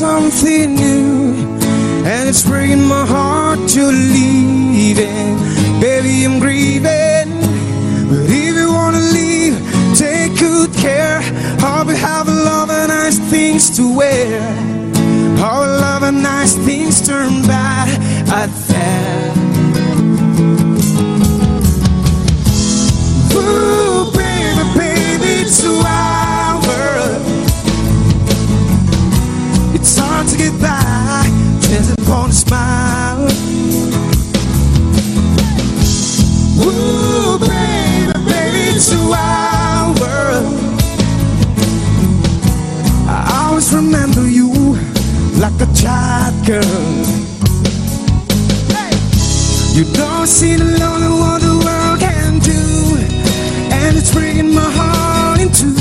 something new And it's breaking my heart you're leaving to wear. All of nice things turn bad. At Remember you like a child girl. You don't see the and what the world can do And it's breaking my heart in two.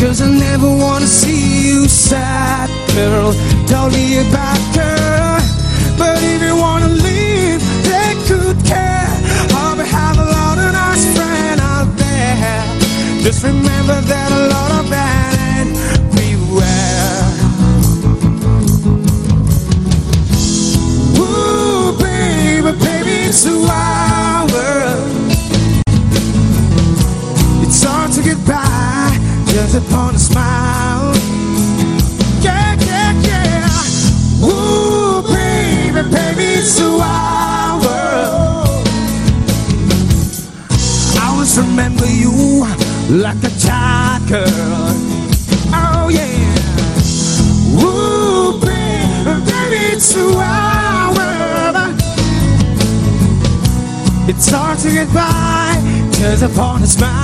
Cause I never wanna see you sad, girl. Don't be a bad girl. But if you wanna leave, take good care. Hope you have a lot of nice friends out there. Just remember that it's a wild world. I always remember you like a child girl. Oh yeah. Ooh, baby, it's a wild world. It's hard to get by just upon a smile.